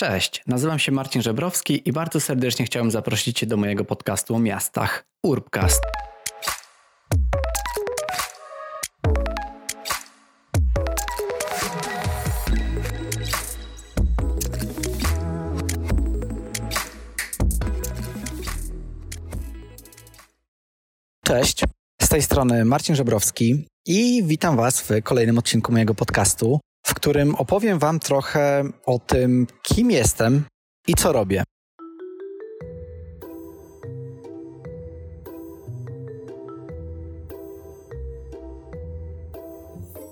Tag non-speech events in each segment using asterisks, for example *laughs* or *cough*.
Cześć, nazywam się Marcin Żebrowski i bardzo serdecznie chciałem zaprosić Cię do mojego podcastu o miastach Urbcast. Cześć, z tej strony Marcin Żebrowski i witam Was w kolejnym odcinku mojego podcastu, w którym opowiem Wam trochę o tym, kim jestem i co robię.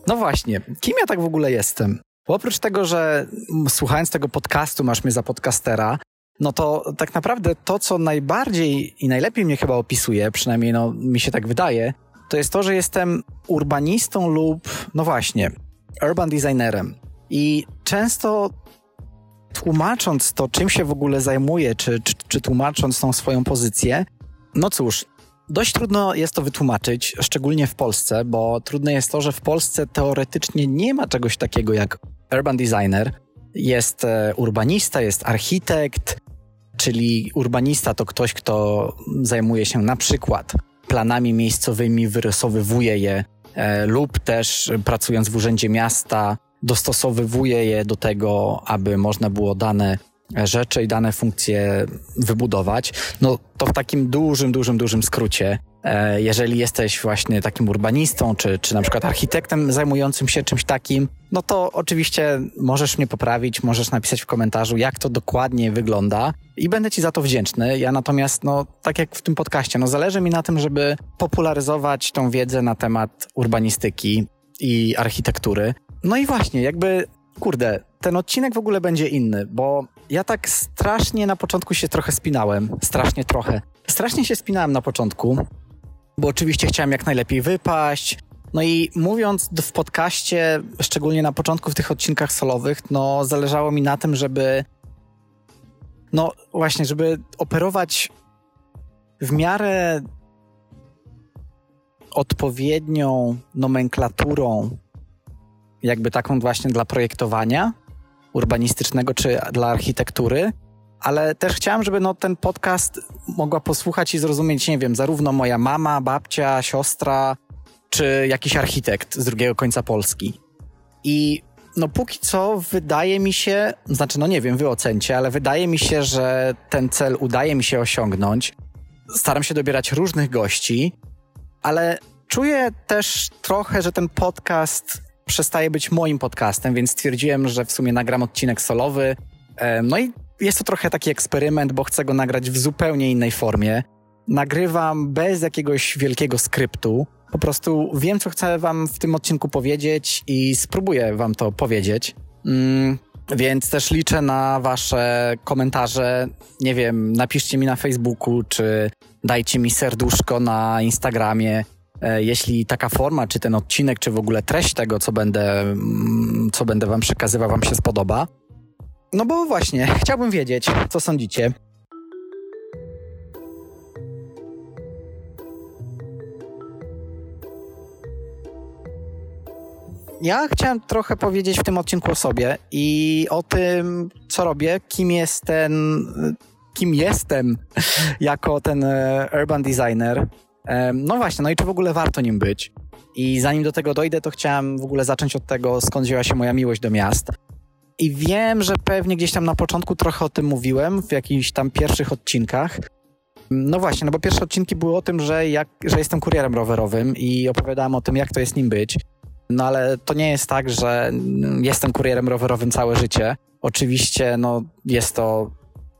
No właśnie, kim ja tak w ogóle jestem? Bo oprócz tego, że słuchając tego podcastu masz mnie za podcastera, no to tak naprawdę to, co najbardziej i najlepiej mnie chyba opisuje, przynajmniej no, mi się tak wydaje, to jest to, że jestem urbanistą lub, no właśnie, urban designerem. I często tłumacząc to, czym się w ogóle zajmuję, czy, czy, czy tłumacząc tą swoją pozycję, no cóż, dość trudno jest to wytłumaczyć, szczególnie w Polsce, bo trudne jest to, że w Polsce teoretycznie nie ma czegoś takiego jak urban designer. Jest e, urbanista, jest architekt, czyli urbanista to ktoś, kto zajmuje się na przykład planami miejscowymi, wyrysowywuje je lub też pracując w Urzędzie Miasta dostosowywuje je do tego, aby można było dane rzeczy i dane funkcje wybudować. No to w takim dużym, dużym, dużym skrócie. E, jeżeli jesteś właśnie takim urbanistą, czy, czy na przykład architektem zajmującym się czymś takim, no to oczywiście możesz mnie poprawić, możesz napisać w komentarzu, jak to dokładnie wygląda i będę ci za to wdzięczny. Ja natomiast, no tak jak w tym podcaście, no zależy mi na tym, żeby popularyzować tą wiedzę na temat urbanistyki i architektury. No i właśnie, jakby, kurde, ten odcinek w ogóle będzie inny, bo ja tak strasznie na początku się trochę spinałem. Strasznie trochę. Strasznie się spinałem na początku, bo oczywiście chciałem jak najlepiej wypaść. No i mówiąc w podcaście, szczególnie na początku w tych odcinkach solowych, no zależało mi na tym, żeby no właśnie, żeby operować w miarę odpowiednią nomenklaturą, jakby taką właśnie dla projektowania urbanistycznego czy dla architektury, ale też chciałem, żeby no, ten podcast mogła posłuchać i zrozumieć, nie wiem, zarówno moja mama, babcia, siostra, czy jakiś architekt z drugiego końca Polski. I no póki co wydaje mi się, znaczy no nie wiem, wy ocencie, ale wydaje mi się, że ten cel udaje mi się osiągnąć. Staram się dobierać różnych gości, ale czuję też trochę, że ten podcast przestaje być moim podcastem, więc stwierdziłem, że w sumie nagram odcinek solowy. No i jest to trochę taki eksperyment, bo chcę go nagrać w zupełnie innej formie. Nagrywam bez jakiegoś wielkiego skryptu. Po prostu wiem, co chcę wam w tym odcinku powiedzieć i spróbuję wam to powiedzieć. Mm, więc też liczę na wasze komentarze. Nie wiem, napiszcie mi na Facebooku, czy dajcie mi serduszko na Instagramie. E, jeśli taka forma, czy ten odcinek, czy w ogóle treść tego, co będę, mm, co będę wam przekazywał, wam się spodoba. No bo właśnie, chciałbym wiedzieć, co sądzicie. Ja chciałem trochę powiedzieć w tym odcinku o sobie i o tym, co robię, kim jest ten, kim jestem *laughs* jako ten e, urban designer. No właśnie, no i czy w ogóle warto nim być? I zanim do tego dojdę, to chciałem w ogóle zacząć od tego, skąd wzięła się moja miłość do miast. I wiem, że pewnie gdzieś tam na początku trochę o tym mówiłem, w jakichś tam pierwszych odcinkach. No właśnie, no bo pierwsze odcinki były o tym, że, jak, że jestem kurierem rowerowym i opowiadałem o tym, jak to jest nim być. No ale to nie jest tak, że jestem kurierem rowerowym całe życie. Oczywiście, no jest to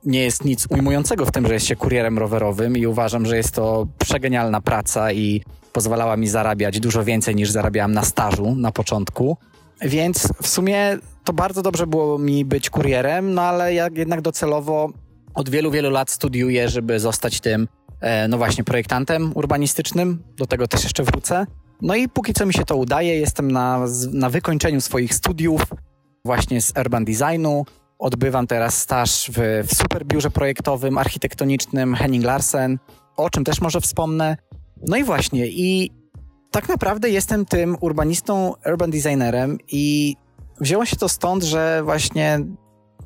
nie jest nic ujmującego w tym, że jest się kurierem rowerowym i uważam, że jest to przegenialna praca i pozwalała mi zarabiać dużo więcej niż zarabiałam na stażu na początku. Więc w sumie to bardzo dobrze było mi być kurierem, no ale ja jednak docelowo od wielu, wielu lat studiuję, żeby zostać tym, e, no właśnie, projektantem urbanistycznym. Do tego też jeszcze wrócę. No i póki co mi się to udaje, jestem na, na wykończeniu swoich studiów właśnie z urban designu. Odbywam teraz staż w, w superbiurze projektowym, architektonicznym Henning Larsen, o czym też może wspomnę. No i właśnie, i tak naprawdę jestem tym urbanistą, urban designerem i wzięło się to stąd, że właśnie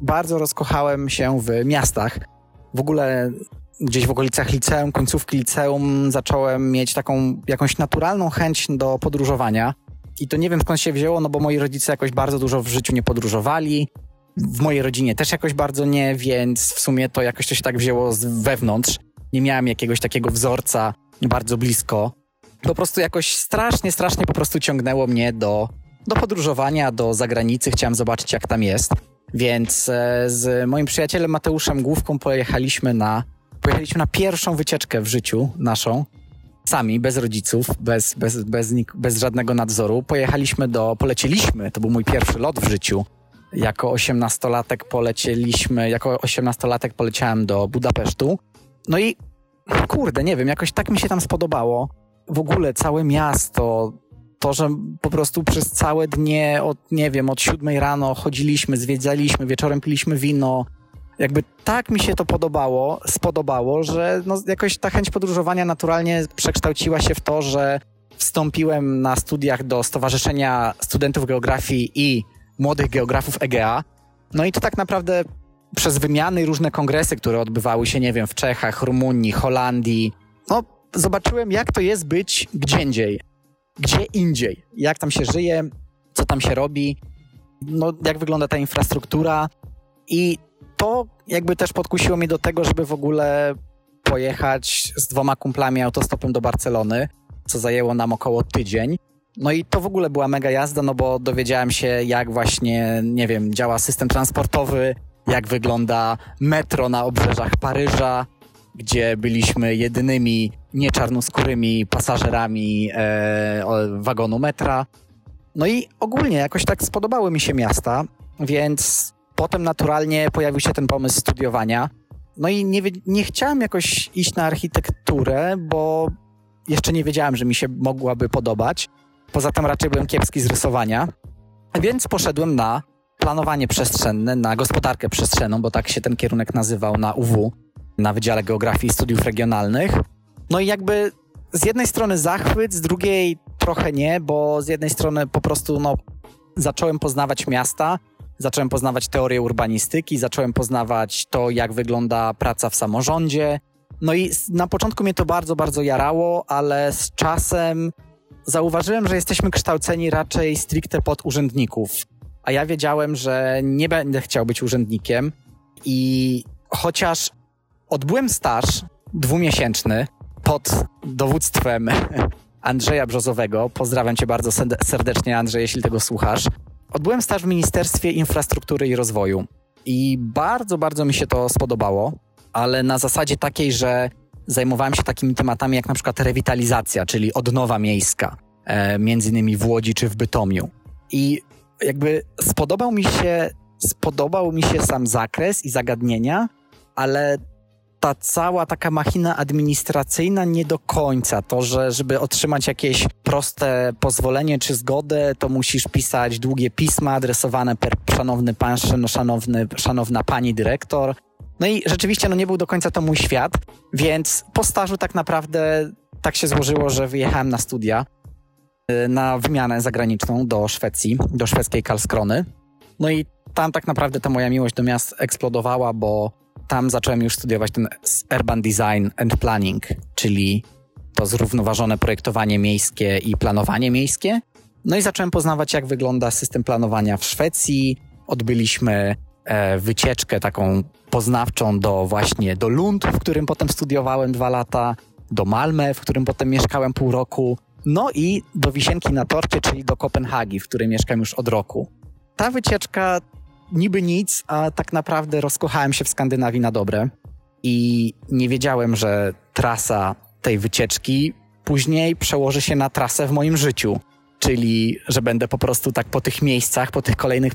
bardzo rozkochałem się w miastach. W ogóle gdzieś w okolicach liceum, końcówki liceum zacząłem mieć taką jakąś naturalną chęć do podróżowania. I to nie wiem skąd się wzięło, no bo moi rodzice jakoś bardzo dużo w życiu nie podróżowali. W mojej rodzinie też jakoś bardzo nie, więc w sumie to jakoś to się tak wzięło z wewnątrz. Nie miałem jakiegoś takiego wzorca bardzo blisko. Po prostu jakoś strasznie, strasznie po prostu ciągnęło mnie do, do podróżowania, do zagranicy. Chciałem zobaczyć, jak tam jest. Więc e, z moim przyjacielem Mateuszem Główką pojechaliśmy na, pojechaliśmy na pierwszą wycieczkę w życiu naszą. Sami, bez rodziców, bez, bez, bez, bez żadnego nadzoru. Pojechaliśmy do, polecieliśmy, to był mój pierwszy lot w życiu. Jako osiemnastolatek polecieliśmy, jako osiemnastolatek poleciałem do Budapesztu. No i kurde, nie wiem, jakoś tak mi się tam spodobało. W ogóle całe miasto, to, że po prostu przez całe dnie od, nie wiem, od siódmej rano chodziliśmy, zwiedzaliśmy, wieczorem piliśmy wino. Jakby tak mi się to podobało, spodobało, że no jakoś ta chęć podróżowania naturalnie przekształciła się w to, że wstąpiłem na studiach do Stowarzyszenia Studentów Geografii i Młodych Geografów EGA. No i to tak naprawdę przez wymiany i różne kongresy, które odbywały się, nie wiem, w Czechach, Rumunii, Holandii, no zobaczyłem, jak to jest być gdzie indziej gdzie indziej, jak tam się żyje, co tam się robi, no, jak wygląda ta infrastruktura? I to jakby też podkusiło mnie do tego, żeby w ogóle pojechać z dwoma kumplami autostopem do Barcelony, co zajęło nam około tydzień. No i to w ogóle była mega jazda, no bo dowiedziałem się, jak właśnie, nie wiem, działa system transportowy, jak wygląda metro na obrzeżach Paryża, gdzie byliśmy jedynymi nieczarnoskórymi pasażerami e, wagonu metra. No i ogólnie jakoś tak spodobały mi się miasta, więc potem naturalnie pojawił się ten pomysł studiowania. No i nie, nie chciałem jakoś iść na architekturę, bo jeszcze nie wiedziałem, że mi się mogłaby podobać. Poza tym raczej byłem kiepski z rysowania, więc poszedłem na planowanie przestrzenne, na gospodarkę przestrzenną, bo tak się ten kierunek nazywał na UW na Wydziale Geografii i Studiów Regionalnych. No i jakby z jednej strony zachwyt, z drugiej trochę nie, bo z jednej strony po prostu no, zacząłem poznawać miasta, zacząłem poznawać teorię urbanistyki, zacząłem poznawać to, jak wygląda praca w samorządzie. No i na początku mnie to bardzo, bardzo jarało, ale z czasem zauważyłem, że jesteśmy kształceni raczej stricte pod urzędników. A ja wiedziałem, że nie będę chciał być urzędnikiem i chociaż Odbyłem staż dwumiesięczny pod dowództwem *laughs* Andrzeja Brzozowego. Pozdrawiam cię bardzo serdecznie, Andrzej, jeśli tego słuchasz. Odbyłem staż w Ministerstwie Infrastruktury i Rozwoju i bardzo, bardzo mi się to spodobało, ale na zasadzie takiej, że zajmowałem się takimi tematami jak na przykład rewitalizacja, czyli odnowa miejska, e, między innymi w Łodzi czy w Bytomiu. I jakby spodobał mi się, spodobał mi się sam zakres i zagadnienia, ale ta cała taka machina administracyjna nie do końca. To, że żeby otrzymać jakieś proste pozwolenie czy zgodę, to musisz pisać długie pisma adresowane per szanowny pan, szanowny, szanowna pani dyrektor. No i rzeczywiście no nie był do końca to mój świat, więc po stażu tak naprawdę tak się złożyło, że wyjechałem na studia y, na wymianę zagraniczną do Szwecji, do szwedzkiej Karlskrony. No i tam tak naprawdę ta moja miłość do miast eksplodowała, bo tam zacząłem już studiować ten urban design and planning, czyli to zrównoważone projektowanie miejskie i planowanie miejskie. No i zacząłem poznawać, jak wygląda system planowania w Szwecji. Odbyliśmy e, wycieczkę taką poznawczą do właśnie do Lund, w którym potem studiowałem dwa lata, do Malmę, w którym potem mieszkałem pół roku, no i do Wisienki na torcie, czyli do Kopenhagi, w której mieszkam już od roku. Ta wycieczka niby nic, a tak naprawdę rozkochałem się w Skandynawii na dobre i nie wiedziałem, że trasa tej wycieczki później przełoży się na trasę w moim życiu. Czyli, że będę po prostu tak po tych miejscach, po tych kolejnych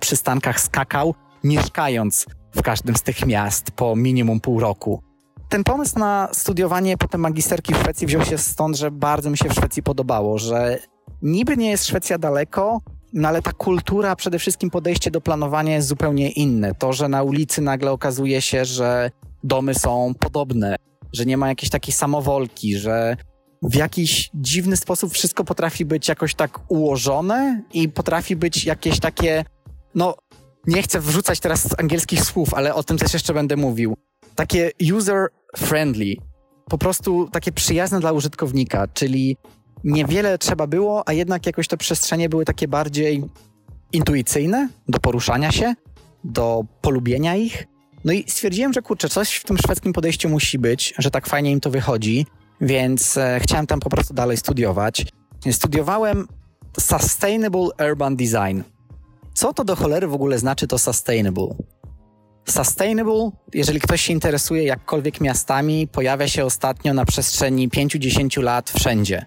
przystankach skakał, mieszkając w każdym z tych miast po minimum pół roku. Ten pomysł na studiowanie potem magisterki w Szwecji wziął się stąd, że bardzo mi się w Szwecji podobało, że niby nie jest Szwecja daleko, no ale ta kultura, przede wszystkim podejście do planowania jest zupełnie inne. To, że na ulicy nagle okazuje się, że domy są podobne, że nie ma jakiejś takiej samowolki, że w jakiś dziwny sposób wszystko potrafi być jakoś tak ułożone i potrafi być jakieś takie, no nie chcę wrzucać teraz angielskich słów, ale o tym też jeszcze będę mówił. Takie user friendly, po prostu takie przyjazne dla użytkownika, czyli niewiele trzeba było, a jednak jakoś te przestrzenie były takie bardziej intuicyjne do poruszania się, do polubienia ich. No i stwierdziłem, że kurczę, coś w tym szwedzkim podejściu musi być, że tak fajnie im to wychodzi, więc e, chciałem tam po prostu dalej studiować. Studiowałem Sustainable Urban Design. Co to do cholery w ogóle znaczy to sustainable? Sustainable, jeżeli ktoś się interesuje jakkolwiek miastami, pojawia się ostatnio na przestrzeni 5-10 lat wszędzie.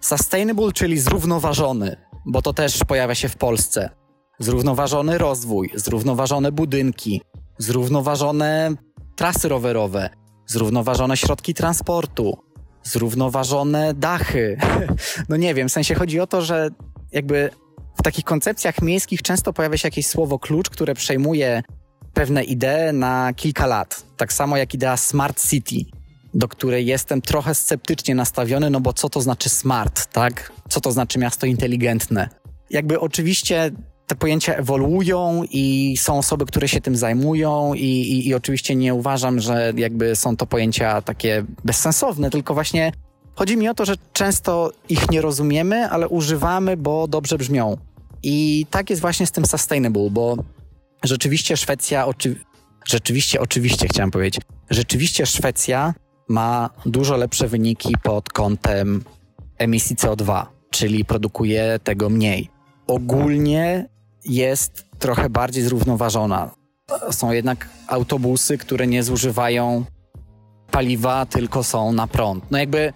Sustainable, czyli zrównoważony, bo to też pojawia się w Polsce. Zrównoważony rozwój, zrównoważone budynki, zrównoważone trasy rowerowe, zrównoważone środki transportu, zrównoważone dachy. *laughs* No nie wiem, w sensie chodzi o to, że jakby w takich koncepcjach miejskich często pojawia się jakieś słowo klucz, które przejmuje pewne idee na kilka lat. Tak samo jak idea Smart City, do której jestem trochę sceptycznie nastawiony, no bo co to znaczy smart, tak? Co to znaczy miasto inteligentne? Jakby oczywiście te pojęcia ewoluują i są osoby, które się tym zajmują i, i, i oczywiście nie uważam, że jakby są to pojęcia takie bezsensowne, tylko właśnie chodzi mi o to, że często ich nie rozumiemy, ale używamy, bo dobrze brzmią. I tak jest właśnie z tym sustainable, bo rzeczywiście Szwecja, oczy... rzeczywiście, oczywiście chciałem powiedzieć, rzeczywiście Szwecja ma dużo lepsze wyniki pod kątem emisji CO2, czyli produkuje tego mniej. Ogólnie jest trochę bardziej zrównoważona. Są jednak autobusy, które nie zużywają paliwa, tylko są na prąd. No jakby,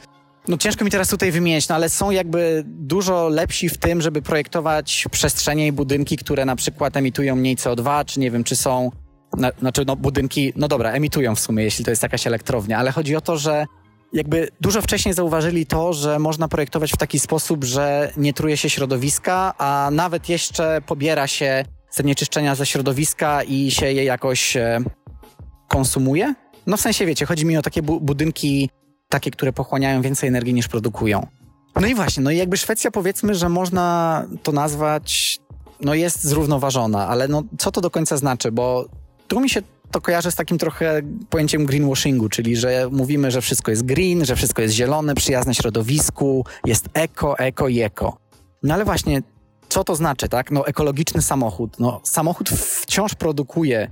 no ciężko mi teraz tutaj wymienić, no ale są jakby dużo lepsi w tym, żeby projektować przestrzenie i budynki, które na przykład emitują mniej CO2, czy nie wiem, czy są, na, znaczy no budynki, no dobra, emitują w sumie, jeśli to jest jakaś elektrownia, ale chodzi o to, że jakby dużo wcześniej zauważyli to, że można projektować w taki sposób, że nie truje się środowiska, a nawet jeszcze pobiera się zanieczyszczenia ze środowiska i się je jakoś e, konsumuje. No w sensie, wiecie, chodzi mi o takie bu budynki, takie, które pochłaniają więcej energii niż produkują. No i właśnie, no i jakby Szwecja powiedzmy, że można to nazwać, no jest zrównoważona, ale no co to do końca znaczy, bo tu mi się to kojarzę z takim trochę pojęciem greenwashingu, czyli że mówimy, że wszystko jest green, że wszystko jest zielone, przyjazne środowisku, jest eko, eko i eko. No ale właśnie, co to znaczy, tak? No ekologiczny samochód. No samochód wciąż produkuje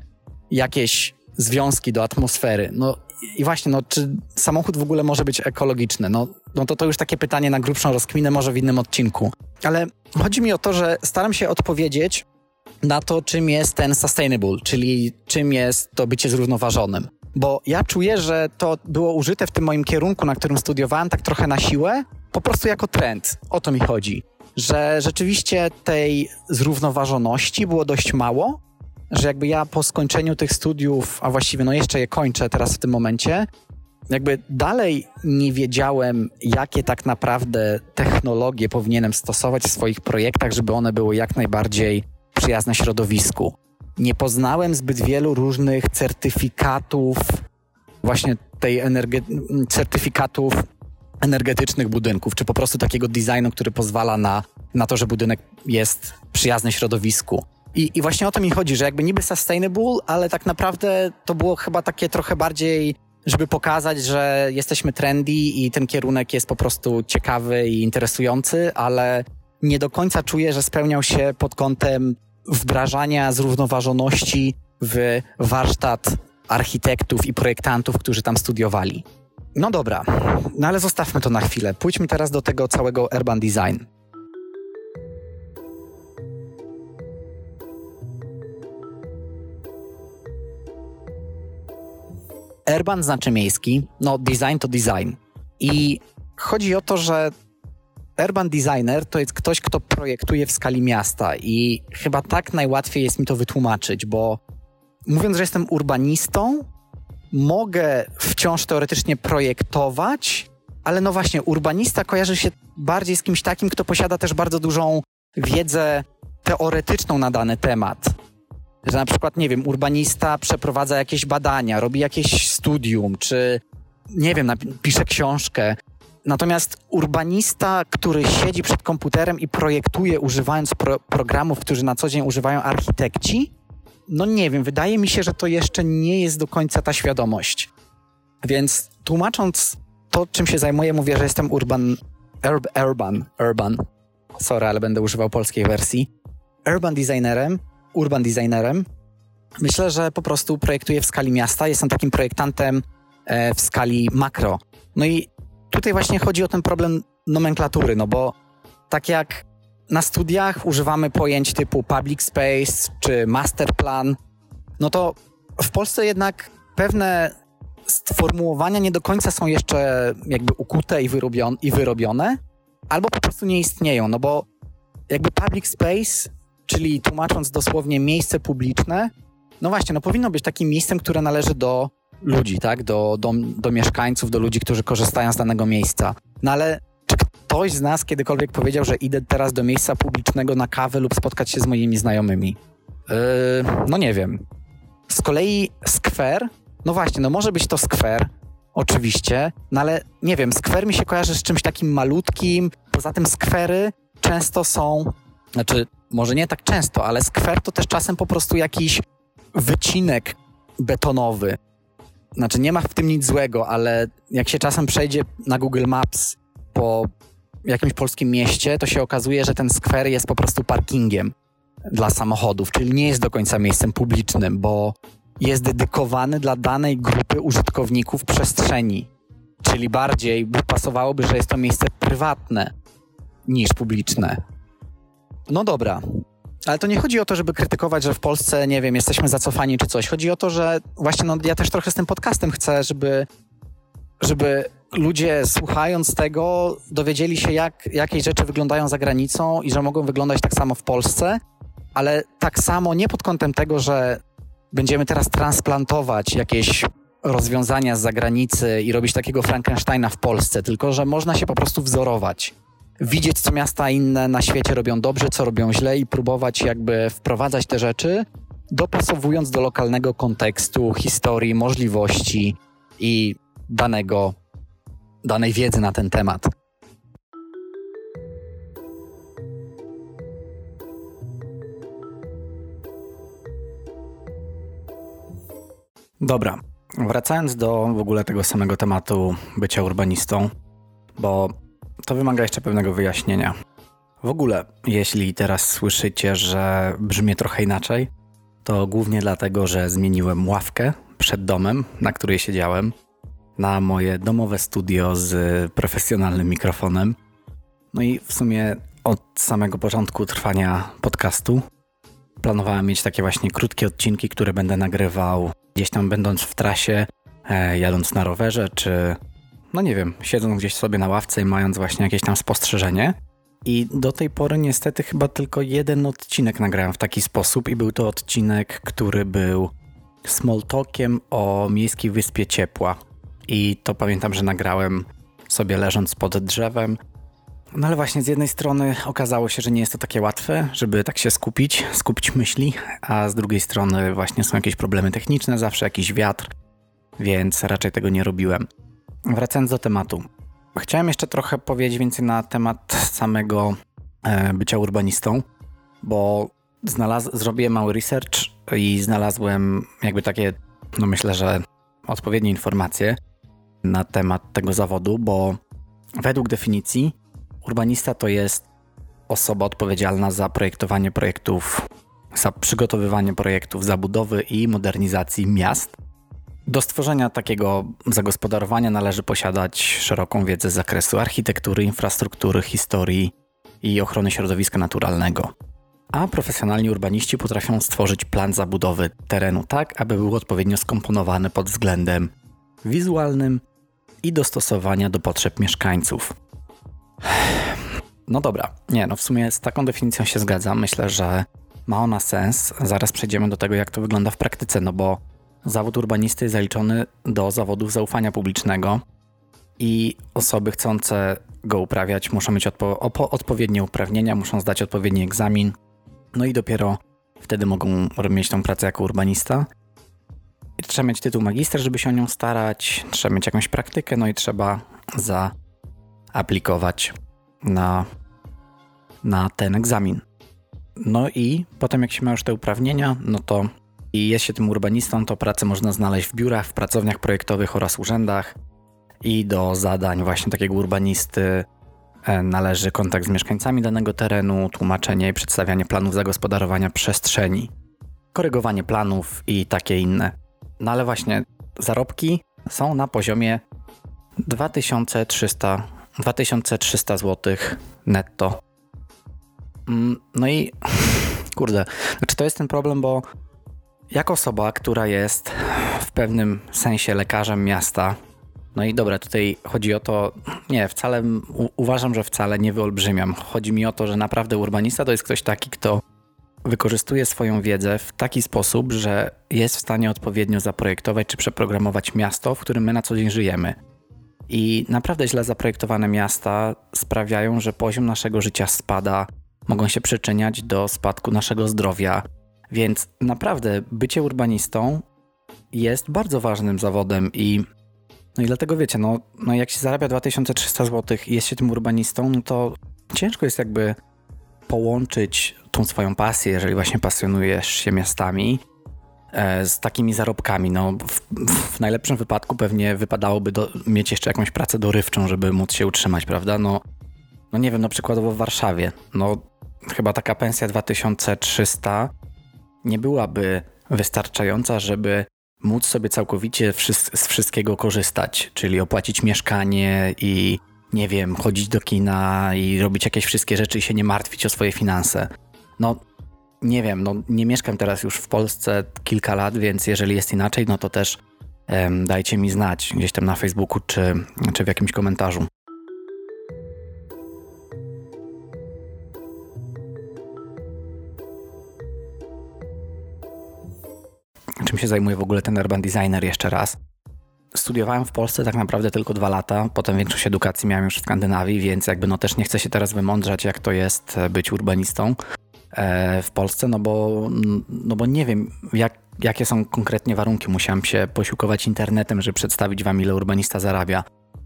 jakieś związki do atmosfery. No i właśnie, no czy samochód w ogóle może być ekologiczny? No, no to to już takie pytanie na grubszą rozkminę, może w innym odcinku. Ale chodzi mi o to, że staram się odpowiedzieć na to, czym jest ten sustainable, czyli czym jest to bycie zrównoważonym. Bo ja czuję, że to było użyte w tym moim kierunku, na którym studiowałem, tak trochę na siłę, po prostu jako trend. O to mi chodzi. Że rzeczywiście tej zrównoważoności było dość mało, że jakby ja po skończeniu tych studiów, a właściwie no jeszcze je kończę teraz w tym momencie, jakby dalej nie wiedziałem, jakie tak naprawdę technologie powinienem stosować w swoich projektach, żeby one były jak najbardziej przyjazne środowisku. Nie poznałem zbyt wielu różnych certyfikatów, właśnie tej energe- certyfikatów energetycznych budynków, czy po prostu takiego designu, który pozwala na, na to, że budynek jest przyjazny środowisku. I, I właśnie o to mi chodzi, że jakby niby sustainable, ale tak naprawdę to było chyba takie trochę bardziej, żeby pokazać, że jesteśmy trendy i ten kierunek jest po prostu ciekawy i interesujący, ale nie do końca czuję, że spełniał się pod kątem wdrażania zrównoważoności w warsztat architektów i projektantów, którzy tam studiowali. No dobra, no ale zostawmy to na chwilę. Pójdźmy teraz do tego całego urban design. Urban znaczy miejski, no design to design. I chodzi o to, że urban designer to jest ktoś, kto projektuje w skali miasta i chyba tak najłatwiej jest mi to wytłumaczyć, bo mówiąc, że jestem urbanistą, mogę wciąż teoretycznie projektować, ale no właśnie, urbanista kojarzy się bardziej z kimś takim, kto posiada też bardzo dużą wiedzę teoretyczną na dany temat. Że na przykład, nie wiem, urbanista przeprowadza jakieś badania, robi jakieś studium, czy nie wiem, pisze książkę. Natomiast urbanista, który siedzi przed komputerem i projektuje używając pro programów, którzy na co dzień używają architekci, no nie wiem, wydaje mi się, że to jeszcze nie jest do końca ta świadomość. Więc tłumacząc to, czym się zajmuję, mówię, że jestem urban, urb, urban, urban, sorry, ale będę używał polskiej wersji, urban designerem, urban designerem. Myślę, że po prostu projektuję w skali miasta, jestem takim projektantem e, w skali makro. No i tutaj właśnie chodzi o ten problem nomenklatury, no bo tak jak na studiach używamy pojęć typu public space czy master plan, no to w Polsce jednak pewne sformułowania nie do końca są jeszcze jakby ukute i, wyrobion, i wyrobione, albo po prostu nie istnieją, no bo jakby public space, czyli tłumacząc dosłownie miejsce publiczne, no właśnie, no powinno być takim miejscem, które należy do ludzi, tak? Do, do, do mieszkańców, do ludzi, którzy korzystają z danego miejsca. No ale czy ktoś z nas kiedykolwiek powiedział, że idę teraz do miejsca publicznego na kawę lub spotkać się z moimi znajomymi? Yy, no nie wiem. Z kolei skwer, no właśnie, no może być to skwer, oczywiście, no ale nie wiem, skwer mi się kojarzy z czymś takim malutkim. Poza tym skwery często są, znaczy może nie tak często, ale skwer to też czasem po prostu jakiś wycinek betonowy. Znaczy nie ma w tym nic złego, ale jak się czasem przejdzie na Google Maps po jakimś polskim mieście, to się okazuje, że ten skwer jest po prostu parkingiem dla samochodów, czyli nie jest do końca miejscem publicznym, bo jest dedykowany dla danej grupy użytkowników przestrzeni. Czyli bardziej pasowałoby, że jest to miejsce prywatne niż publiczne. No dobra, ale to nie chodzi o to, żeby krytykować, że w Polsce, nie wiem, jesteśmy zacofani czy coś. Chodzi o to, że właśnie no, ja też trochę z tym podcastem chcę, żeby, żeby ludzie słuchając tego dowiedzieli się, jak jakieś rzeczy wyglądają za granicą i że mogą wyglądać tak samo w Polsce, ale tak samo nie pod kątem tego, że będziemy teraz transplantować jakieś rozwiązania z zagranicy i robić takiego Frankensteina w Polsce, tylko że można się po prostu wzorować. Widzieć, co miasta inne na świecie robią dobrze, co robią źle i próbować jakby wprowadzać te rzeczy, dopasowując do lokalnego kontekstu, historii, możliwości i danego, danej wiedzy na ten temat. Dobra, wracając do w ogóle tego samego tematu bycia urbanistą, bo to wymaga jeszcze pewnego wyjaśnienia. W ogóle, jeśli teraz słyszycie, że brzmi trochę inaczej, to głównie dlatego, że zmieniłem ławkę przed domem, na której siedziałem, na moje domowe studio z profesjonalnym mikrofonem. No i w sumie od samego początku trwania podcastu planowałem mieć takie właśnie krótkie odcinki, które będę nagrywał gdzieś tam będąc w trasie, e, jadąc na rowerze, czy no nie wiem, siedząc gdzieś sobie na ławce i mając właśnie jakieś tam spostrzeżenie. I do tej pory niestety chyba tylko jeden odcinek nagrałem w taki sposób i był to odcinek, który był small talkiem o miejskiej wyspie ciepła. I to pamiętam, że nagrałem sobie leżąc pod drzewem. No ale właśnie z jednej strony okazało się, że nie jest to takie łatwe, żeby tak się skupić, skupić myśli, a z drugiej strony właśnie są jakieś problemy techniczne, zawsze jakiś wiatr, więc raczej tego nie robiłem. Wracając do tematu. Chciałem jeszcze trochę powiedzieć więcej na temat samego e, bycia urbanistą, bo znalaz- zrobiłem mały research i znalazłem jakby takie, no myślę, że odpowiednie informacje na temat tego zawodu, bo według definicji urbanista to jest osoba odpowiedzialna za projektowanie projektów, za przygotowywanie projektów zabudowy i modernizacji miast do stworzenia takiego zagospodarowania należy posiadać szeroką wiedzę z zakresu architektury, infrastruktury, historii i ochrony środowiska naturalnego. A profesjonalni urbaniści potrafią stworzyć plan zabudowy terenu tak, aby był odpowiednio skomponowany pod względem wizualnym i dostosowania do potrzeb mieszkańców. No dobra, nie, no w sumie z taką definicją się zgadzam. Myślę, że ma ona sens. Zaraz przejdziemy do tego, jak to wygląda w praktyce, no bo Zawód urbanisty jest zaliczony do zawodów zaufania publicznego i osoby chcące go uprawiać muszą mieć odpo odpowiednie uprawnienia, muszą zdać odpowiedni egzamin, no i dopiero wtedy mogą mieć tą pracę jako urbanista. I trzeba mieć tytuł magistra, żeby się o nią starać, trzeba mieć jakąś praktykę, no i trzeba zaaplikować na, na ten egzamin. No i potem jak się ma już te uprawnienia, no to i jest się tym urbanistą, to pracę można znaleźć w biurach, w pracowniach projektowych oraz urzędach. I do zadań właśnie takiego urbanisty e, należy kontakt z mieszkańcami danego terenu, tłumaczenie i przedstawianie planów zagospodarowania przestrzeni, korygowanie planów i takie inne. No ale właśnie zarobki są na poziomie 2300, 2300 zł netto. Mm, no i *laughs* kurde, znaczy to jest ten problem, bo jak osoba, która jest w pewnym sensie lekarzem miasta, no i dobra, tutaj chodzi o to, nie, wcale, u, uważam, że wcale nie wyolbrzymiam. Chodzi mi o to, że naprawdę urbanista to jest ktoś taki, kto wykorzystuje swoją wiedzę w taki sposób, że jest w stanie odpowiednio zaprojektować czy przeprogramować miasto, w którym my na co dzień żyjemy. I naprawdę źle zaprojektowane miasta sprawiają, że poziom naszego życia spada, mogą się przyczyniać do spadku naszego zdrowia. Więc naprawdę bycie urbanistą jest bardzo ważnym zawodem i no i dlatego wiecie, no, no jak się zarabia 2300 zł i jest się tym urbanistą, no to ciężko jest jakby połączyć tą swoją pasję, jeżeli właśnie pasjonujesz się miastami, e, z takimi zarobkami. No, w, w, najlepszym wypadku pewnie wypadałoby do, mieć jeszcze jakąś pracę dorywczą, żeby móc się utrzymać, prawda? No, no nie wiem, no przykładowo w Warszawie, no chyba taka pensja 2300 nie byłaby wystarczająca, żeby móc sobie całkowicie z wszystkiego korzystać, czyli opłacić mieszkanie i nie wiem, chodzić do kina i robić jakieś wszystkie rzeczy i się nie martwić o swoje finanse. No, nie wiem, no nie mieszkam teraz już w Polsce kilka lat, więc jeżeli jest inaczej, no to też um, dajcie mi znać gdzieś tam na Facebooku czy, czy w jakimś komentarzu. Czym się zajmuje w ogóle ten urban designer jeszcze raz? Studiowałem w Polsce tak naprawdę tylko dwa lata, potem większość edukacji miałem już w Skandynawii, więc jakby no też nie chcę się teraz wymądrzać, jak to jest e, być urbanistą e, w Polsce, no bo, no bo nie wiem, jak, jakie są konkretnie warunki. Musiałem się posiłkować internetem, żeby przedstawić wam, ile urbanista zarabia.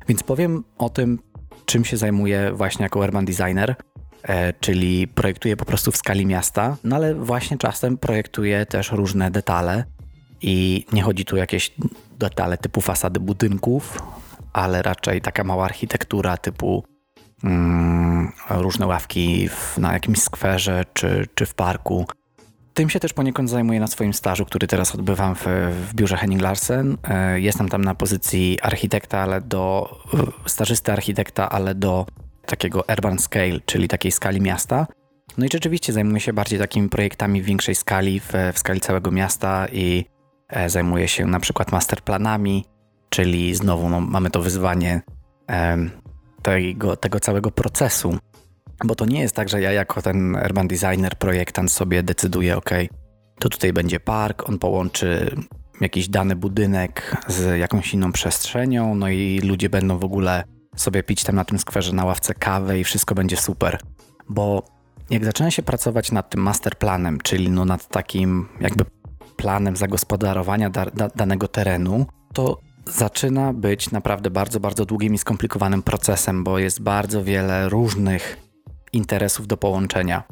Więc powiem o tym, czym się zajmuję właśnie jako urban designer, e, czyli projektuję po prostu w skali miasta, no ale właśnie czasem projektuję też różne detale i nie chodzi tu o jakieś detale typu fasady budynków, ale raczej taka mała architektura typu mm, różne ławki w, na jakimś skwerze czy, czy w parku. Tym się też poniekąd zajmuję na swoim stażu, który teraz odbywam w, w biurze Henning Larsen. E, jestem tam na pozycji architekta, ale do stażysty architekta, ale do takiego urban scale, czyli takiej skali miasta. No i rzeczywiście zajmuję się bardziej takimi projektami w większej skali, w, w skali całego miasta i E, zajmuje się na przykład masterplanami, czyli znowu no, mamy to wyzwanie tego, tego całego procesu. Bo to nie jest tak, że ja jako ten urban designer, projektant sobie decyduję, ok, to tutaj będzie park, on połączy jakiś dany budynek z jakąś inną przestrzenią, no i ludzie będą w ogóle sobie pić tam na tym skwerze na ławce kawę i wszystko będzie super. Bo jak zaczyna się pracować nad tym masterplanem, czyli no nad takim jakby planem zagospodarowania da, da, danego terenu, to zaczyna być naprawdę bardzo, bardzo długim i skomplikowanym procesem, bo jest bardzo wiele różnych interesów do połączenia.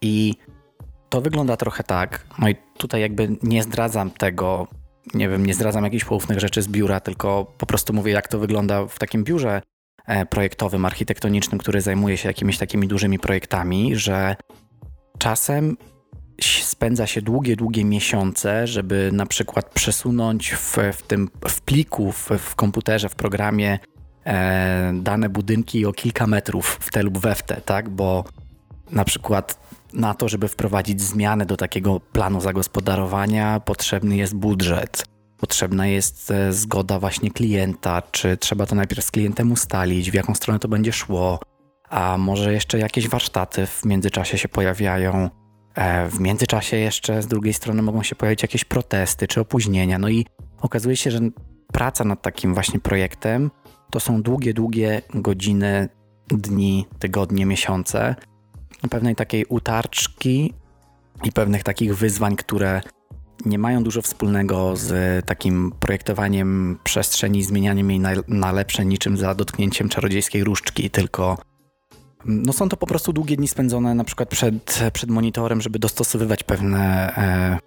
I to wygląda trochę tak, no i tutaj jakby nie zdradzam tego, nie wiem, nie zdradzam jakichś poufnych rzeczy z biura, tylko po prostu mówię, jak to wygląda w takim biurze e, projektowym, architektonicznym, który zajmuje się jakimiś takimi dużymi projektami, że czasem spędza się długie, długie miesiące, żeby na przykład przesunąć w, w tym w pliku, w, w komputerze, w programie e, dane budynki o kilka metrów w te lub we w te, tak? Bo na przykład na to, żeby wprowadzić zmiany do takiego planu zagospodarowania, potrzebny jest budżet. Potrzebna jest e, zgoda właśnie klienta, czy trzeba to najpierw z klientem ustalić, w jaką stronę to będzie szło, a może jeszcze jakieś warsztaty w międzyczasie się pojawiają w międzyczasie jeszcze z drugiej strony mogą się pojawić jakieś protesty czy opóźnienia. No i okazuje się, że praca nad takim właśnie projektem to są długie, długie godziny, dni, tygodnie, miesiące pewnej takiej utarczki i pewnych takich wyzwań, które nie mają dużo wspólnego z takim projektowaniem przestrzeni, zmienianiem jej na, na lepsze niczym za dotknięciem czarodziejskiej różdżki, tylko no są to po prostu długie dni spędzone na przykład przed, przed monitorem, żeby dostosowywać pewne, e,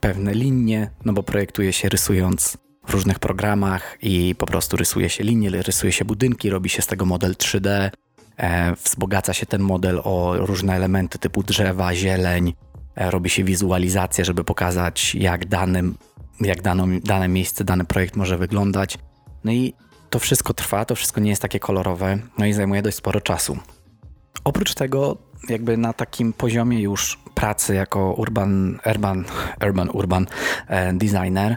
pewne linie, no bo projektuje się rysując w różnych programach i po prostu rysuje się linie, rysuje się budynki, robi się z tego model 3D, e, wzbogaca się ten model o różne elementy typu drzewa, zieleń, e, robi się wizualizację, żeby pokazać jak, danym, jak daną, dane miejsce, dany projekt może wyglądać. No i to wszystko trwa, to wszystko nie jest takie kolorowe, no i zajmuje dość sporo czasu. Oprócz tego, jakby na takim poziomie już pracy jako urban, urban, urban, urban e, designer,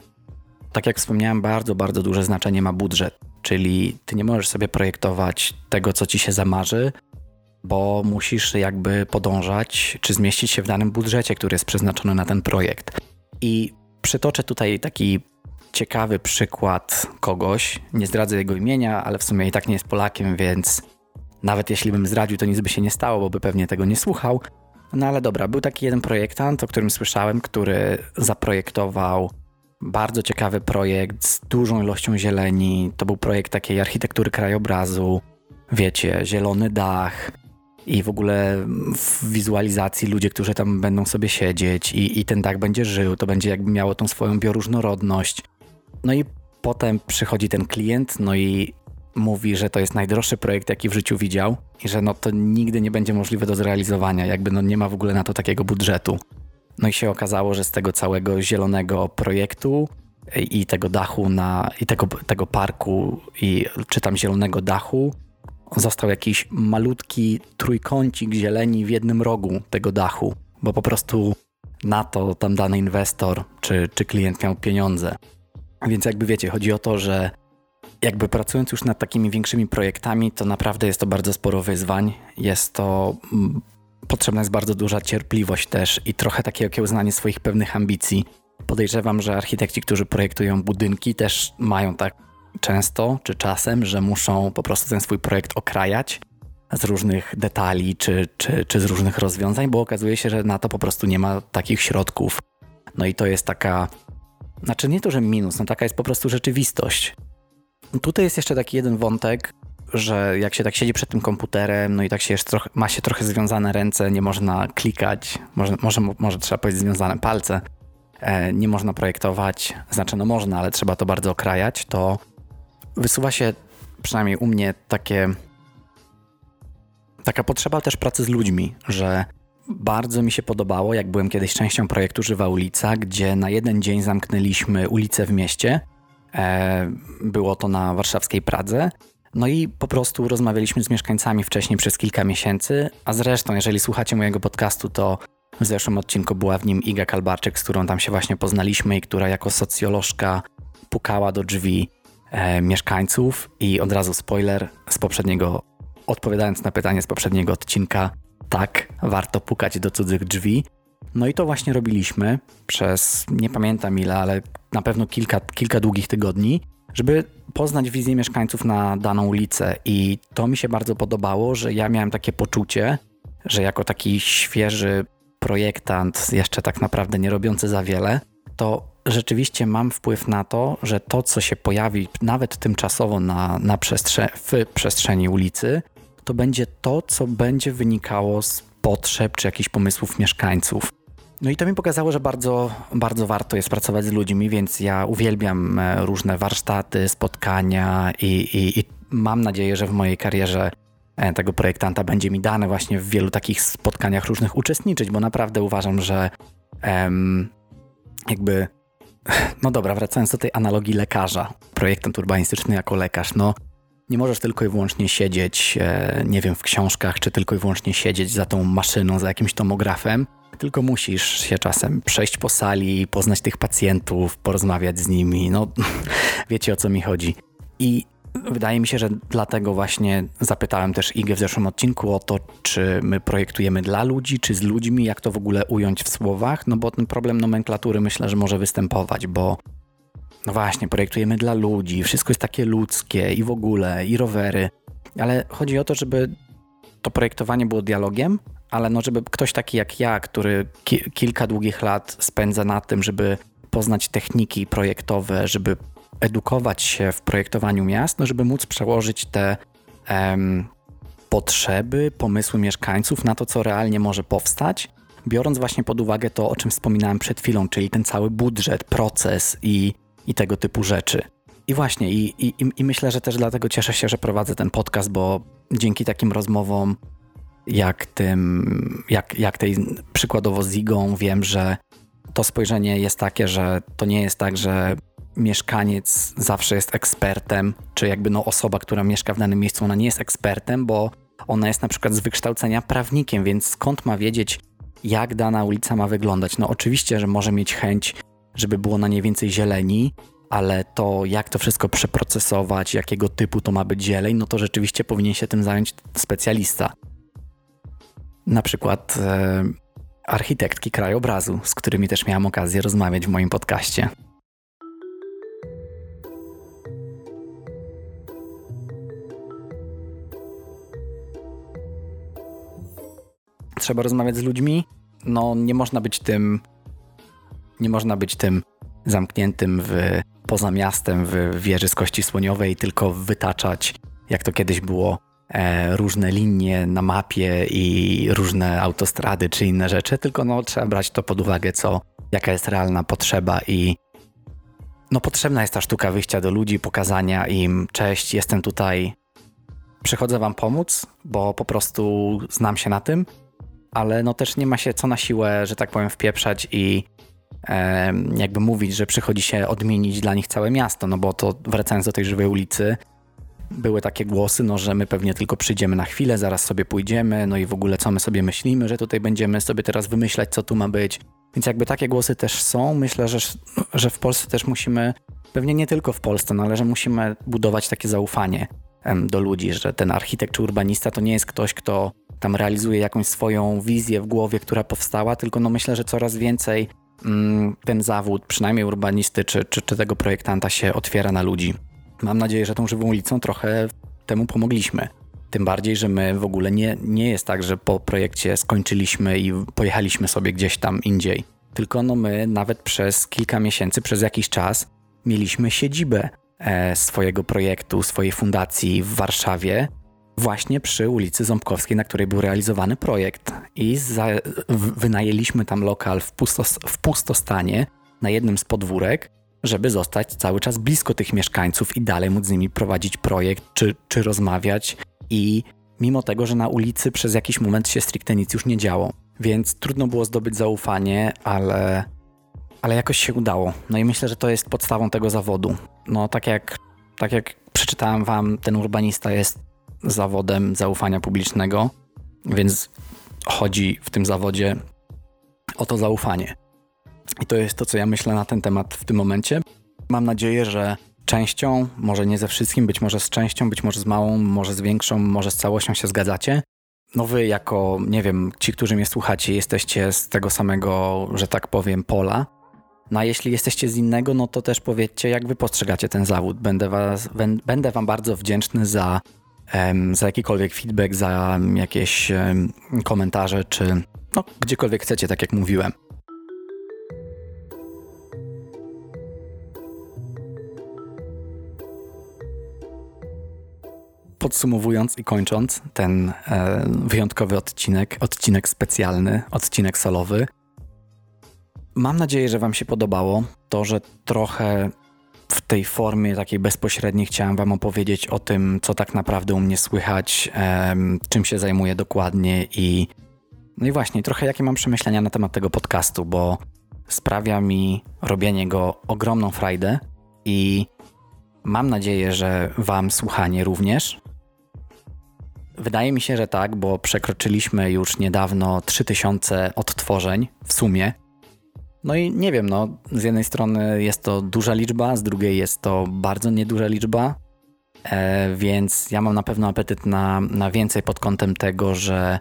tak jak wspomniałem, bardzo, bardzo duże znaczenie ma budżet. Czyli ty nie możesz sobie projektować tego, co ci się zamarzy, bo musisz jakby podążać, czy zmieścić się w danym budżecie, który jest przeznaczony na ten projekt. I przytoczę tutaj taki ciekawy przykład kogoś. Nie zdradzę jego imienia, ale w sumie i tak nie jest Polakiem, więc nawet jeśli bym zdradził, to nic by się nie stało, bo by pewnie tego nie słuchał. No ale dobra, był taki jeden projektant, o którym słyszałem, który zaprojektował bardzo ciekawy projekt z dużą ilością zieleni. To był projekt takiej architektury krajobrazu, wiecie, zielony dach i w ogóle w wizualizacji ludzie, którzy tam będą sobie siedzieć i, i ten dach będzie żył, to będzie jakby miało tą swoją bioróżnorodność. No i potem przychodzi ten klient, no i mówi, że to jest najdroższy projekt, jaki w życiu widział i że no to nigdy nie będzie możliwe do zrealizowania, jakby no nie ma w ogóle na to takiego budżetu. No i się okazało, że z tego całego zielonego projektu i tego dachu na, i tego, tego parku i czy tam zielonego dachu został jakiś malutki trójkącik zieleni w jednym rogu tego dachu, bo po prostu na to tam dany inwestor czy, czy klient miał pieniądze. Więc jakby wiecie, chodzi o to, że jakby pracując już nad takimi większymi projektami, to naprawdę jest to bardzo sporo wyzwań. Jest to mm, potrzebna jest bardzo duża cierpliwość też i trochę takie okiełznanie swoich pewnych ambicji. Podejrzewam, że architekci, którzy projektują budynki, też mają tak często czy czasem, że muszą po prostu ten swój projekt okrajać z różnych detali czy, czy, czy z różnych rozwiązań, bo okazuje się, że na to po prostu nie ma takich środków. No i to jest taka, znaczy nie to, że minus, no taka jest po prostu rzeczywistość. Tutaj jest jeszcze taki jeden wątek, że jak się tak siedzi przed tym komputerem, no i tak się jest trochę, ma się trochę związane ręce, nie można klikać, może, może, może trzeba powiedzieć związane palce, e, nie można projektować, znaczy no można, ale trzeba to bardzo okrajać, to wysuwa się przynajmniej u mnie takie taka potrzeba też pracy z ludźmi, że bardzo mi się podobało, jak byłem kiedyś częścią projektu Żywa Ulica, gdzie na jeden dzień zamknęliśmy ulicę w mieście. E, było to na warszawskiej Pradze no i po prostu rozmawialiśmy z mieszkańcami wcześniej przez kilka miesięcy, a zresztą, jeżeli słuchacie mojego podcastu, to w zeszłym odcinku była w nim Iga Kalbarczyk, z którą tam się właśnie poznaliśmy i która jako socjolożka pukała do drzwi e, mieszkańców i od razu spoiler z poprzedniego, odpowiadając na pytanie z poprzedniego odcinka, tak, warto pukać do cudzych drzwi. No i to właśnie robiliśmy przez, nie pamiętam ile, ale na pewno kilka, kilka długich tygodni żeby poznać wizję mieszkańców na daną ulicę. I to mi się bardzo podobało, że ja miałem takie poczucie, że jako taki świeży projektant, jeszcze tak naprawdę nie robiący za wiele, to rzeczywiście mam wpływ na to, że to, co się pojawi nawet tymczasowo na, na przestrze w przestrzeni ulicy, to będzie to, co będzie wynikało z potrzeb czy jakichś pomysłów mieszkańców. No i to mi pokazało, że bardzo, bardzo warto jest pracować z ludźmi, więc ja uwielbiam e, różne warsztaty, spotkania i, i, i mam nadzieję, że w mojej karierze e, tego projektanta będzie mi dane właśnie w wielu takich spotkaniach różnych uczestniczyć, bo naprawdę uważam, że em, jakby *laughs* no dobra, wracając do tej analogii lekarza, projektant urbanistyczny jako lekarz, no nie możesz tylko i wyłącznie siedzieć, e, nie wiem, w książkach, czy tylko i wyłącznie siedzieć za tą maszyną, za jakimś tomografem, tylko musisz się czasem przejść po sali, poznać tych pacjentów, porozmawiać z nimi. No, *laughs* wiecie o co mi chodzi. I wydaje mi się, że dlatego właśnie zapytałem też Igę w zeszłym odcinku o to, czy my projektujemy dla ludzi, czy z ludźmi, jak to w ogóle ująć w słowach, no bo ten problem nomenklatury myślę, że może występować, bo no właśnie, projektujemy dla ludzi, wszystko jest takie ludzkie i w ogóle, i rowery, ale chodzi o to, żeby to projektowanie było dialogiem, ale no, żeby ktoś taki jak ja, który ki kilka długich lat spędza na tym, żeby poznać techniki projektowe, żeby edukować się w projektowaniu miast, no żeby móc przełożyć te em, potrzeby, pomysły mieszkańców na to, co realnie może powstać, biorąc właśnie pod uwagę to, o czym wspominałem przed chwilą, czyli ten cały budżet, proces i, i tego typu rzeczy. I właśnie, i, i, i myślę, że też dlatego cieszę się, że prowadzę ten podcast, bo dzięki takim rozmowom, jak tym, jak, jak tej przykładowo z Igą, wiem, że to spojrzenie jest takie, że to nie jest tak, że mieszkaniec zawsze jest ekspertem, czy jakby no osoba, która mieszka w danym miejscu, ona nie jest ekspertem, bo ona jest na przykład z wykształcenia prawnikiem, więc skąd ma wiedzieć, jak dana ulica ma wyglądać? No oczywiście, że może mieć chęć, żeby było na niej więcej zieleni, ale to jak to wszystko przeprocesować, jakiego typu to ma być zieleń, no to rzeczywiście powinien się tym zająć specjalista. Na przykład e, architektki krajobrazu, z którymi też miałam okazję rozmawiać w moim podcaście. Trzeba rozmawiać z ludźmi. No, nie można być tym. Nie można być tym zamkniętym w, poza miastem w wieży z kości słoniowej, tylko wytaczać, jak to kiedyś było, różne linie na mapie i różne autostrady czy inne rzeczy, tylko no, trzeba brać to pod uwagę, co, jaka jest realna potrzeba i no, potrzebna jest ta sztuka wyjścia do ludzi, pokazania im, cześć, jestem tutaj, przychodzę wam pomóc, bo po prostu znam się na tym, ale no też nie ma się co na siłę, że tak powiem, wpieprzać i e, jakby mówić, że przychodzi się odmienić dla nich całe miasto, no bo to wracając do tej żywej ulicy, były takie głosy, no, że my pewnie tylko przyjdziemy na chwilę, zaraz sobie pójdziemy, no i w ogóle co my sobie myślimy, że tutaj będziemy sobie teraz wymyślać, co tu ma być. Więc jakby takie głosy też są. Myślę, że, że w Polsce też musimy, pewnie nie tylko w Polsce, no ale że musimy budować takie zaufanie do ludzi, że ten architekt czy urbanista to nie jest ktoś, kto tam realizuje jakąś swoją wizję w głowie, która powstała, tylko no myślę, że coraz więcej mm, ten zawód, przynajmniej urbanisty czy, czy, czy tego projektanta się otwiera na ludzi. Mam nadzieję, że tą żywą ulicą trochę temu pomogliśmy. Tym bardziej, że my w ogóle nie, nie jest tak, że po projekcie skończyliśmy i pojechaliśmy sobie gdzieś tam indziej. Tylko no my nawet przez kilka miesięcy, przez jakiś czas mieliśmy siedzibę e, swojego projektu, swojej fundacji w Warszawie, właśnie przy ulicy Ząbkowskiej, na której był realizowany projekt. I za, wynajęliśmy tam lokal w, pustos, w pustostanie na jednym z podwórek, żeby zostać cały czas blisko tych mieszkańców i dalej móc z nimi prowadzić projekt czy, czy rozmawiać. I mimo tego, że na ulicy przez jakiś moment się stricte nic już nie działo, więc trudno było zdobyć zaufanie, ale, ale jakoś się udało. No i myślę, że to jest podstawą tego zawodu. No tak jak, tak jak przeczytałem wam, ten urbanista jest zawodem zaufania publicznego, więc chodzi w tym zawodzie o to zaufanie. I to jest to, co ja myślę na ten temat w tym momencie. Mam nadzieję, że częścią, może nie ze wszystkim, być może z częścią, być może z małą, może z większą, może z całością się zgadzacie. No wy jako, nie wiem, ci, którzy mnie słuchacie, jesteście z tego samego, że tak powiem, pola. No a jeśli jesteście z innego, no to też powiedzcie, jak wy postrzegacie ten zawód. Będę, was, będę wam bardzo wdzięczny za za jakikolwiek feedback, za jakieś komentarze, czy no, gdziekolwiek chcecie, tak jak mówiłem. Podsumowując i kończąc ten e, wyjątkowy odcinek, odcinek specjalny, odcinek solowy, mam nadzieję, że Wam się podobało. To, że trochę w tej formie takiej bezpośredniej chciałem Wam opowiedzieć o tym, co tak naprawdę u mnie słychać, czym się zajmuję dokładnie i no i właśnie trochę jakie mam przemyślenia na temat tego podcastu, bo sprawia mi robienie go ogromną frajdę i mam nadzieję, że Wam słuchanie również. Wydaje mi się, że tak, bo przekroczyliśmy już niedawno 3000 odtworzeń w sumie no i nie wiem, no, z jednej strony jest to duża liczba, z drugiej jest to bardzo nieduża liczba, e, więc ja mam na pewno apetyt na, na więcej pod kątem tego, że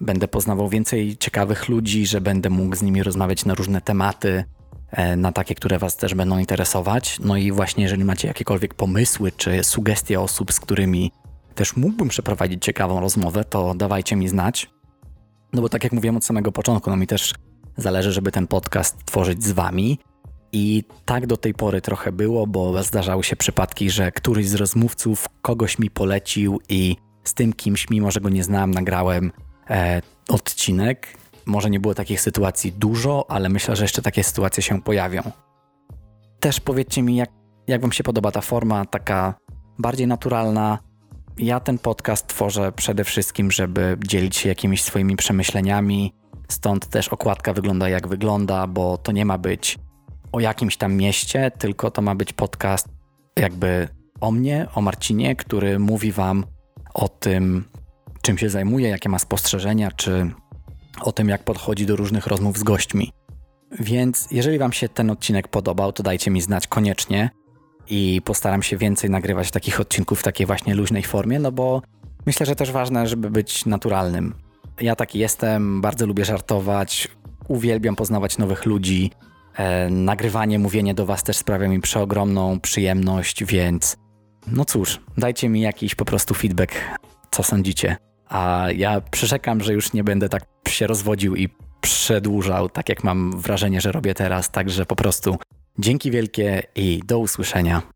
będę poznawał więcej ciekawych ludzi, że będę mógł z nimi rozmawiać na różne tematy, e, na takie, które Was też będą interesować. No i właśnie, jeżeli macie jakiekolwiek pomysły czy sugestie osób, z którymi też mógłbym przeprowadzić ciekawą rozmowę, to dawajcie mi znać. No bo tak jak mówiłem od samego początku, no mi też Zależy, żeby ten podcast tworzyć z wami. I tak do tej pory trochę było, bo zdarzały się przypadki, że któryś z rozmówców kogoś mi polecił i z tym kimś, mimo że go nie znałem, nagrałem e, odcinek. Może nie było takich sytuacji dużo, ale myślę, że jeszcze takie sytuacje się pojawią. Też powiedzcie mi, jak, jak Wam się podoba ta forma, taka bardziej naturalna. Ja ten podcast tworzę przede wszystkim, żeby dzielić się jakimiś swoimi przemyśleniami. Stąd też okładka wygląda jak wygląda, bo to nie ma być o jakimś tam mieście, tylko to ma być podcast jakby o mnie, o Marcinie, który mówi Wam o tym, czym się zajmuje, jakie ma spostrzeżenia, czy o tym, jak podchodzi do różnych rozmów z gośćmi. Więc jeżeli Wam się ten odcinek podobał, to dajcie mi znać koniecznie i postaram się więcej nagrywać takich odcinków w takiej właśnie luźnej formie, no bo myślę, że też ważne, żeby być naturalnym. Ja taki jestem, bardzo lubię żartować, uwielbiam poznawać nowych ludzi. E, nagrywanie, mówienie do Was też sprawia mi przeogromną przyjemność, więc no cóż, dajcie mi jakiś po prostu feedback, co sądzicie. A ja przyrzekam, że już nie będę tak się rozwodził i przedłużał, tak jak mam wrażenie, że robię teraz. Także po prostu dzięki wielkie i do usłyszenia.